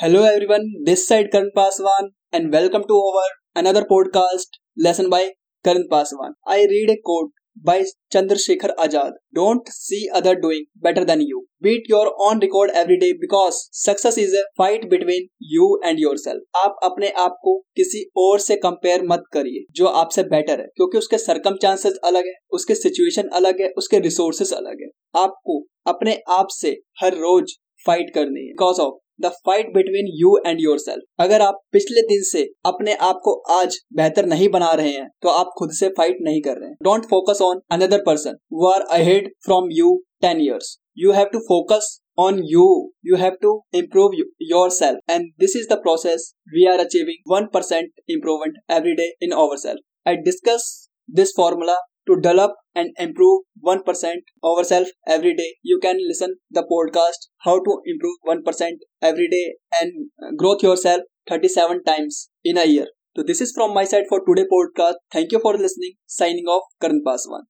Hello everyone this side Karan Paswan and welcome to our another podcast lesson by Karan Paswan I read a quote by Chandrashekhar Azad don't see other doing better than you beat your own record every day because success is a fight between you and your self आप अपने आप को किसी और से compare मत करिए, जो आपसे बेटर है, क्योंकि उसके सरकम चांसेस अलग है, उसके सिचुएशन अलग है, उसके रिसोर्सेज अलग है। आपको अपने आप से हर रोज फाइट करनी है because of the fight between you and your self अगर आप पिछले दिन से अपने आप को आज बेहतर नहीं बना रहे हैं तो आप खुद से फाइट नहीं कर रहे हैं। Don't focus on another person वो are ahead from you ten years you have to focus on you you have to improve your self and this is the process we are achieving one percent improvement every day in over self I discuss this formula to develop and improve 1% ourselves every day. You can listen the podcast how to improve 1% every day and growth yourself 37 times in a year. So this is from my side for today podcast. Thank you for listening. Signing off karan paswan